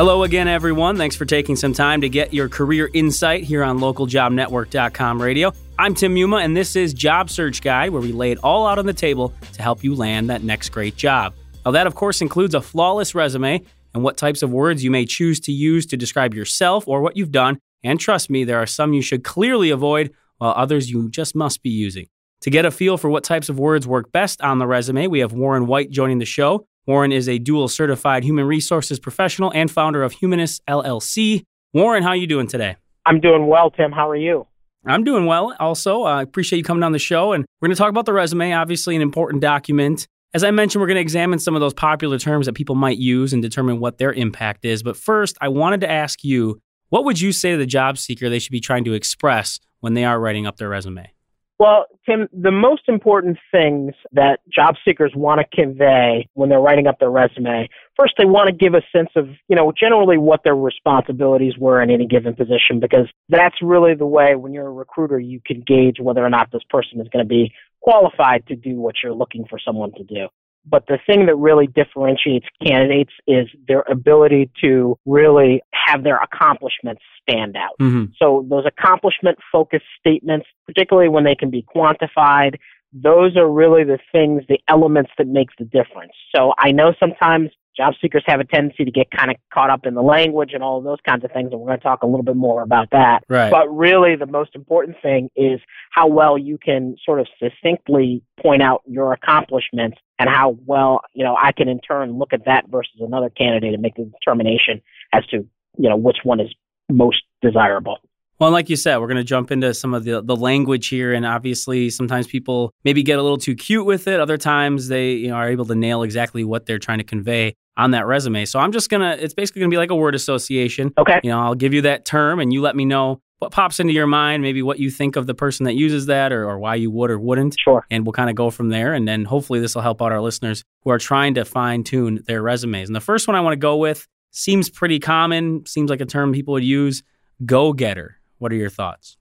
Hello again, everyone. Thanks for taking some time to get your career insight here on localjobnetwork.com radio. I'm Tim Muma, and this is Job Search Guide, where we lay it all out on the table to help you land that next great job. Now, that, of course, includes a flawless resume and what types of words you may choose to use to describe yourself or what you've done. And trust me, there are some you should clearly avoid, while others you just must be using. To get a feel for what types of words work best on the resume, we have Warren White joining the show. Warren is a dual certified human resources professional and founder of Humanist LLC. Warren, how are you doing today? I'm doing well, Tim. How are you? I'm doing well. Also, I uh, appreciate you coming on the show. And we're going to talk about the resume, obviously, an important document. As I mentioned, we're going to examine some of those popular terms that people might use and determine what their impact is. But first, I wanted to ask you what would you say to the job seeker they should be trying to express when they are writing up their resume? Well, Tim, the most important things that job seekers want to convey when they're writing up their resume, first they want to give a sense of, you know, generally what their responsibilities were in any given position because that's really the way when you're a recruiter you can gauge whether or not this person is going to be qualified to do what you're looking for someone to do. But the thing that really differentiates candidates is their ability to really have their accomplishments stand out. Mm-hmm. So those accomplishment focused statements, particularly when they can be quantified, those are really the things, the elements that makes the difference. So I know sometimes job seekers have a tendency to get kind of caught up in the language and all of those kinds of things, and we're going to talk a little bit more about that. Right. But really, the most important thing is how well you can sort of succinctly point out your accomplishments and how well, you know, I can in turn look at that versus another candidate and make a determination as to, you know, which one is most desirable. Well, like you said, we're going to jump into some of the, the language here. And obviously, sometimes people maybe get a little too cute with it. Other times they you know, are able to nail exactly what they're trying to convey on that resume. So I'm just going to, it's basically going to be like a word association. Okay. You know, I'll give you that term and you let me know what pops into your mind, maybe what you think of the person that uses that or, or why you would or wouldn't. Sure. And we'll kind of go from there. And then hopefully this will help out our listeners who are trying to fine tune their resumes. And the first one I want to go with seems pretty common, seems like a term people would use go getter. What are your thoughts?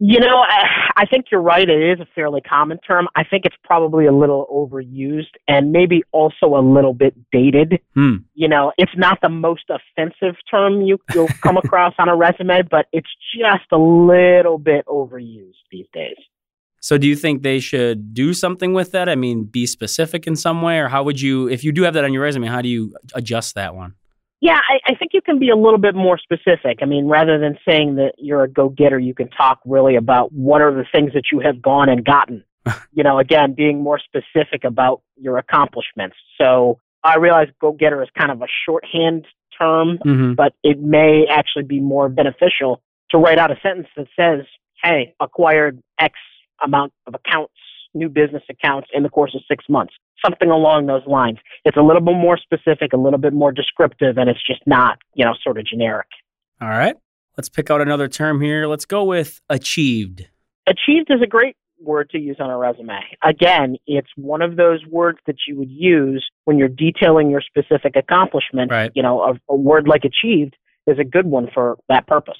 You know, I think you're right. It is a fairly common term. I think it's probably a little overused and maybe also a little bit dated. Hmm. You know, it's not the most offensive term you, you'll come across on a resume, but it's just a little bit overused these days. So, do you think they should do something with that? I mean, be specific in some way, or how would you, if you do have that on your resume, how do you adjust that one? Yeah, I, I think you can be a little bit more specific. I mean, rather than saying that you're a go getter, you can talk really about what are the things that you have gone and gotten. you know, again, being more specific about your accomplishments. So I realize go getter is kind of a shorthand term, mm-hmm. but it may actually be more beneficial to write out a sentence that says, hey, acquired X amount of accounts, new business accounts in the course of six months something along those lines. It's a little bit more specific, a little bit more descriptive, and it's just not, you know, sort of generic. All right. Let's pick out another term here. Let's go with achieved. Achieved is a great word to use on a resume. Again, it's one of those words that you would use when you're detailing your specific accomplishment. Right. You know, a, a word like achieved is a good one for that purpose.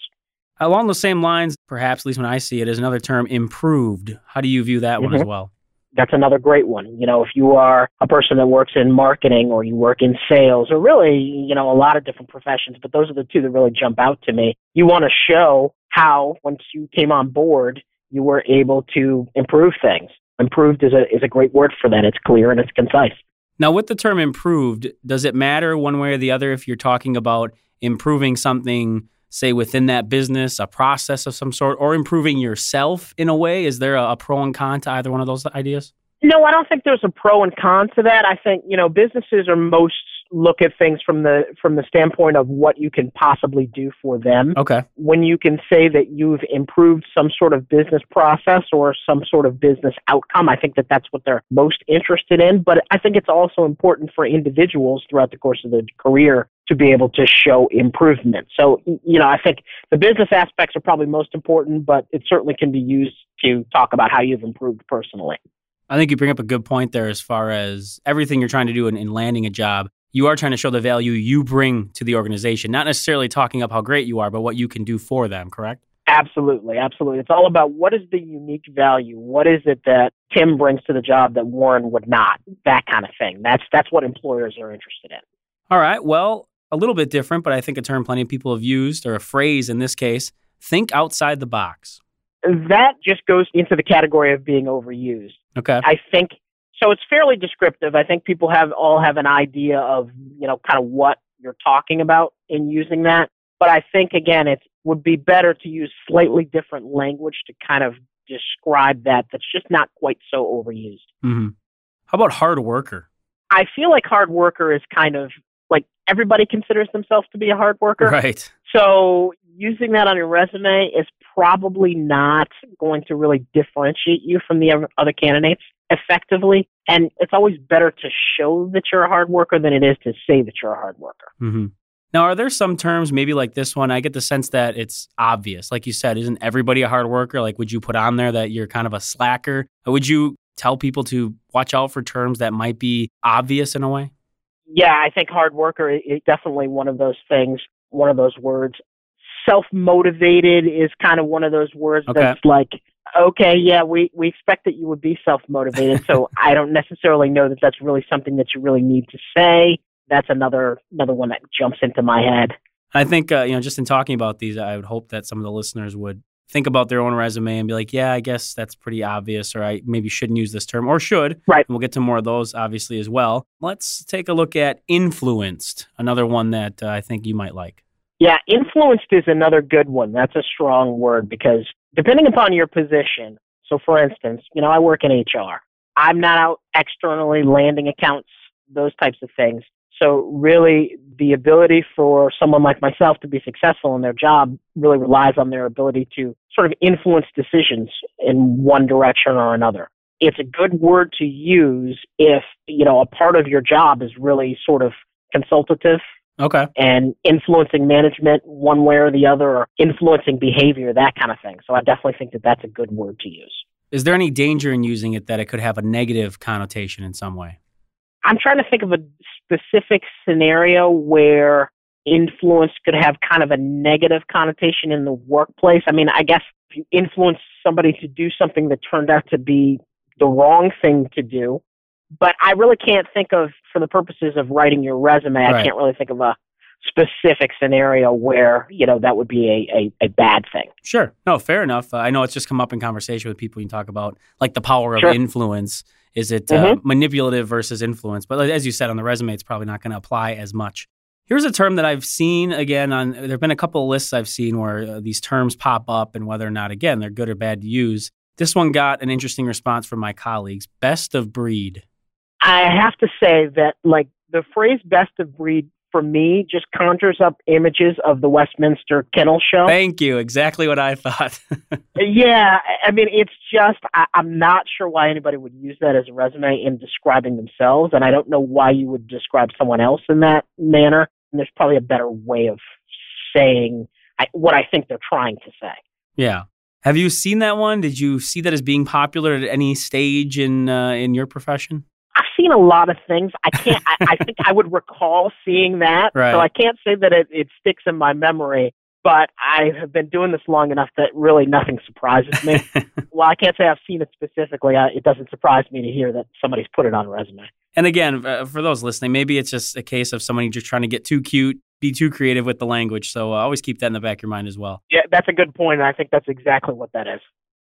Along the same lines, perhaps, at least when I see it, is another term improved. How do you view that mm-hmm. one as mm-hmm. well? that's another great one. You know, if you are a person that works in marketing or you work in sales or really, you know, a lot of different professions, but those are the two that really jump out to me. You want to show how once you came on board, you were able to improve things. Improved is a is a great word for that. It's clear and it's concise. Now, with the term improved, does it matter one way or the other if you're talking about improving something say within that business, a process of some sort, or improving yourself in a way? Is there a, a pro and con to either one of those ideas? No, I don't think there's a pro and con to that. I think you know businesses are most look at things from the from the standpoint of what you can possibly do for them. Okay. When you can say that you've improved some sort of business process or some sort of business outcome, I think that that's what they're most interested in, but I think it's also important for individuals throughout the course of their career to be able to show improvement. So, you know, I think the business aspects are probably most important, but it certainly can be used to talk about how you've improved personally. I think you bring up a good point there as far as everything you're trying to do in, in, landing a job. You are trying to show the value you bring to the organization, not necessarily talking up how great you are, but what you can do for them, correct? Absolutely, absolutely. It's all about what is the unique value? What is it that Tim brings to the job that Warren would not? That kind of thing. That's that's what employers are interested in. All right. Well, a little bit different, but I think a term plenty of people have used, or a phrase in this case think outside the box. That just goes into the category of being overused. Okay. I think so it's fairly descriptive. I think people have all have an idea of, you know, kind of what you're talking about in using that. But I think again it would be better to use slightly different language to kind of describe that that's just not quite so overused. Mm-hmm. How about hard worker? I feel like hard worker is kind of like everybody considers themselves to be a hard worker. Right. So using that on your resume is probably not going to really differentiate you from the other candidates effectively. And it's always better to show that you're a hard worker than it is to say that you're a hard worker. Mm-hmm. Now, are there some terms, maybe like this one? I get the sense that it's obvious. Like you said, isn't everybody a hard worker? Like, would you put on there that you're kind of a slacker? Would you tell people to watch out for terms that might be obvious in a way? Yeah, I think hard worker is definitely one of those things, one of those words. Self motivated is kind of one of those words Okay. that's like, okay, yeah, we, we expect that you would be self motivated. so I don't necessarily know that that's really something that you really need to say. That's another another one that jumps into my head. I think, uh, you know, just in talking about these, I would hope that some of the listeners would think about their own resume and be like, yeah, I guess that's pretty obvious, or I maybe shouldn't use this term, or should. Right. And we'll get to more of those, obviously, as well. Let's take a look at influenced, another one that uh, I think you might like. Yeah, influenced is another good one. That's a strong word because depending upon your position, so for instance, you know, I work in HR. I'm not out externally landing accounts, those types of things. So really the ability for someone like myself to be successful in their job really relies on their ability to sort of influence decisions in one direction or another. It's a good word to use if, you know, a part of your job is really sort of consultative Okay. and influencing management one way or the other, or influencing behavior, that kind of thing. So I definitely think that that's a good word to use. Is there any danger in using it that it could have a negative connotation in some way? I'm trying to think of a specific scenario where influence could have kind of a negative connotation in the workplace. I mean, I guess if you influence somebody to do something that turned out to be the wrong thing to do, but I really can't think of, for the purposes of writing your resume, I can't really think of a specific scenario where, you know, that would be a, a, a bad thing. Sure. No, fair enough. Uh, I know it's just come up in conversation with people. You talk about like the power of Sure. influence. Is it uh, manipulative versus influence? But as you said on the resume, it's probably not going to apply as much. Here's a term that I've seen again on. There have been a couple of lists I've seen where uh, these terms pop up, and whether or not again they're good or bad to use. This one got an interesting response from my colleagues. Best of breed. I have to say that, like, the phrase best of breed for me just conjures up images of the Westminster Kennel Show. Thank you. Exactly what I thought. Yeah, I- mean, it's just, I, I'm not sure why anybody would use that as a resume in describing themselves, and I don't know why you would describe someone else in that manner. And there's probably a better way of saying I, what I think they're trying to say. yeah. Have you seen that one? Did you see that as being popular at any stage in uh, in your profession? Seen a lot of things. I can't. I, I think I would recall seeing that, Right. so I can't say that it, it sticks in my memory. But I have been doing this long enough that really nothing surprises me. well, I can't say I've seen it specifically. I, it doesn't surprise me to hear that somebody's put it on a resume. And again, uh, for those listening, maybe it's just a case of somebody just trying to get too cute, be too creative with the language. So uh, always keep that in the back of your mind as well. Yeah, that's a good point, and I think that's exactly what that is.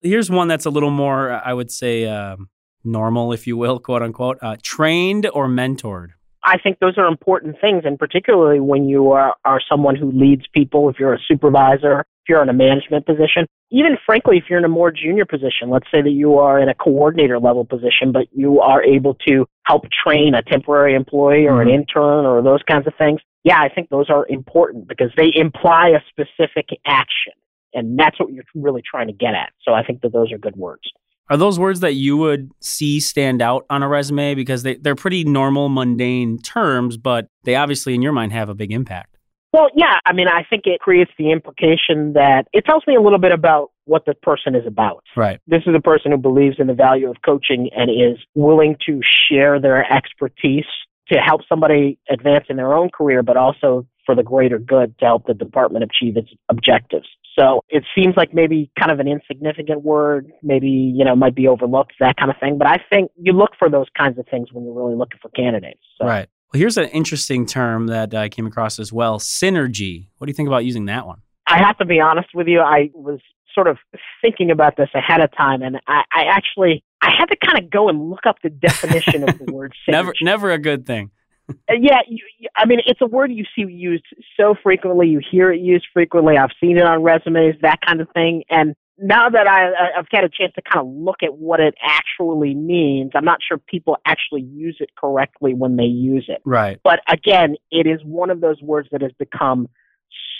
Here's one that's a little more, uh, I would say, um, normal, if you will, quote unquote. Uh, trained or mentored. I think those are important things, and particularly when you are, are someone who leads people, if you're a supervisor, if you're in a management position, even frankly, if you're in a more junior position, let's say that you are in a coordinator level position, but you are able to help train a temporary employee or an Mhm. intern or those kinds of things. Yeah, I think those are important because they imply a specific action, and that's what you're really trying to get at. So I think that those are good words. Are those words that you would see stand out on a resume because they, they're pretty normal, mundane terms, but they obviously, in your mind, have a big impact? Well, yeah, I mean, I think it creates the implication that it tells me a little bit about what the person is about. Right. This is a person who believes in the value of coaching and is willing to share their expertise to help somebody advance in their own career, but also for the greater good to help the department achieve its objectives. So it seems like maybe kind of an insignificant word, maybe, you know, might be overlooked, that kind of thing. But I think you look for those kinds of things when you're really looking for candidates. So. Right. Well, here's an interesting term that I came across as well synergy. What do you think about using that one? I have to be honest with you. I was sort of thinking about this ahead of time, and I, I actually I had to kind of go and look up the definition of the word synergy. Never, never a good thing. Uh, yeah, you, I mean, it's a word you see used so frequently. You hear it used frequently. I've seen it on resumes, that kind of thing. And now that I, I've had a chance to kind of look at what it actually means, I'm not sure people actually use it correctly when they use it. Right. But again, it is one of those words that has become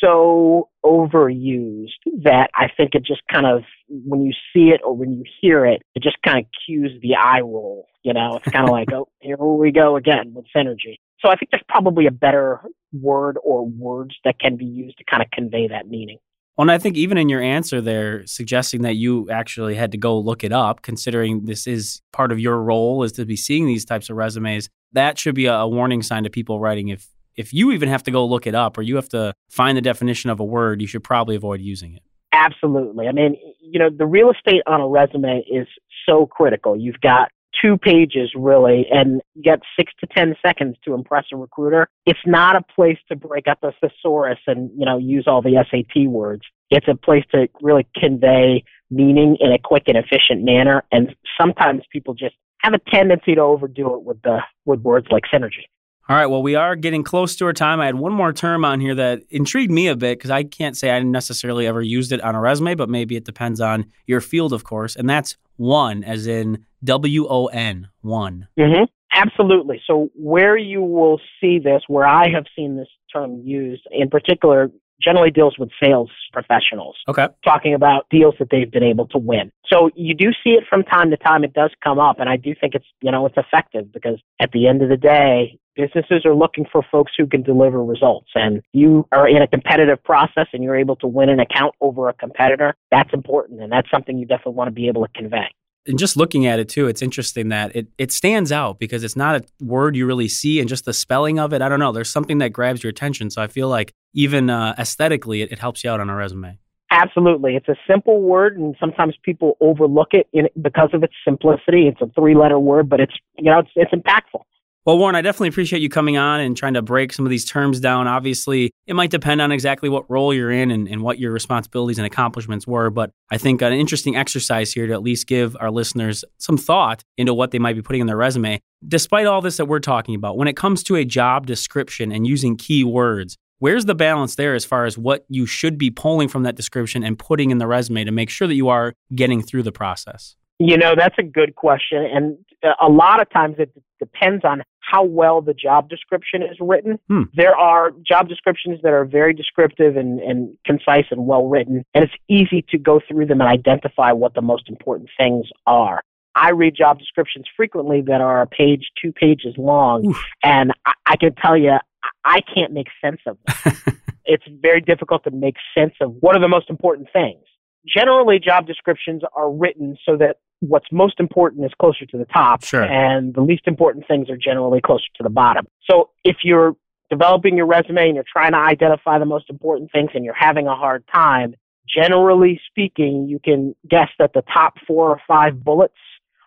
so overused that I think it just kind of, when you see it or when you hear it, it just kind of cues the eye roll. You know, it's kind of like, oh, here we go again with synergy. So I think there's probably a better word or words that can be used to kind of convey that meaning. Well, and I think even in your answer there, suggesting that you actually had to go look it up, considering this is part of your role is to be seeing these types of resumes, that should be a, a warning sign to people writing. If if you even have to go look it up or you have to find the definition of a word, you should probably avoid using it. Absolutely. I mean, you know, the real estate on a resume is so critical. You've got two pages really and you get six to ten seconds to impress a recruiter it's not a place to break up a thesaurus and you know use all the sat words it's a place to really convey meaning in a quick and efficient manner and sometimes people just have a tendency to overdo it with the with words like synergy all right. Well, we are getting close to our time. I had one more term on here that intrigued me a bit because I can't say I necessarily ever used it on a resume, but maybe it depends on your field, of course. And that's one, as in W O N, one. Mm-hmm. Absolutely. So, where you will see this, where I have seen this term used in particular, generally deals with sales professionals. Okay. Talking about deals that they've been able to win. So you do see it from time to time. It does come up, and I do think it's you know it's effective because at the end of the day, businesses are looking for folks who can deliver results. And you are in a competitive process and you're able to win an account over a competitor. That's important, and that's something you definitely want to be able to convey and just looking at it too, it's interesting that it, it stands out because it's not a word you really see, and just the spelling of it, I don't know. There's something that grabs your attention. So I feel like even uh, aesthetically, it, it helps you out on a resume. Absolutely. It's a simple word and sometimes people overlook it in, because of its simplicity. It's a three letter word, but it's, you know, it's, it's impactful. Well, Warren, I definitely appreciate you coming on and trying to break some of these terms down. Obviously, it might depend on exactly what role you're in and, and, what your responsibilities and accomplishments were, but I think an interesting exercise here to at least give our listeners some thought into what they might be putting in their resume. Despite all this that we're talking about, when it comes to a job description and using keywords, where's the balance there as far as what you should be pulling from that description and putting in the resume to make sure that you are getting through the process? You know, that's a good question. And uh, a lot of times it depends on how well the job description is written. Hmm. There are job descriptions that are very descriptive and, and concise and well written, and it's easy to go through them and identify what the most important things are. I read job descriptions frequently that are a page, two pages long, Oof. and I, I can tell you, I can't make sense of them. it's very difficult to make sense of what are the most important things. Generally, job descriptions are written so that what's most important is closer to the top, sure. and the least important things are generally closer to the bottom. So if you're developing your resume and you're trying to identify the most important things and you're having a hard time, generally speaking, you can guess that the top four or five bullets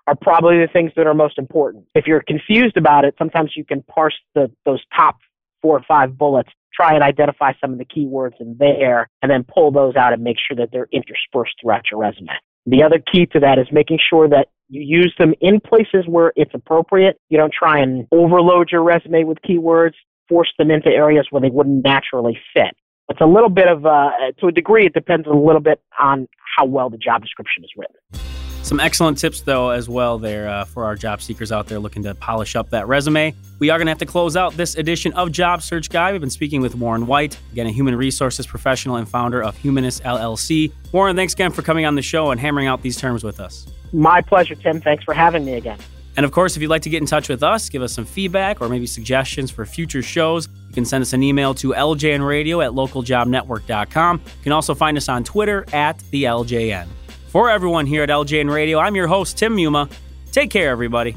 are probably the things that are most important. If you're confused about it, sometimes you can parse the, those top four or five bullets, try and identify some of the keywords in there, and then pull those out and make sure that they're interspersed throughout your resume. The other key to that is making sure that you use them in places where it's appropriate. You don't try and overload your resume with keywords, force them into areas where they wouldn't naturally fit. It's a little bit of, uh, to a degree, it depends a little bit on how well the job description is written. Some excellent tips, though, as well, there uh, for our job seekers out there looking to polish up that resume. We are going to have to close out this edition of Job Search Guide. We've been speaking with Warren White, again, a human resources professional and founder of Humanist LLC. Warren, thanks again for coming on the show and hammering out these terms with us. My pleasure, Tim. Thanks for having me again. And of course, if you'd like to get in touch with us, give us some feedback or maybe suggestions for future shows, you can send us an email to ljnradio at localjobnetwork.com. You can also find us on Twitter at the LJN. For everyone here at LJN Radio, I'm your host, Tim Muma. Take care, everybody.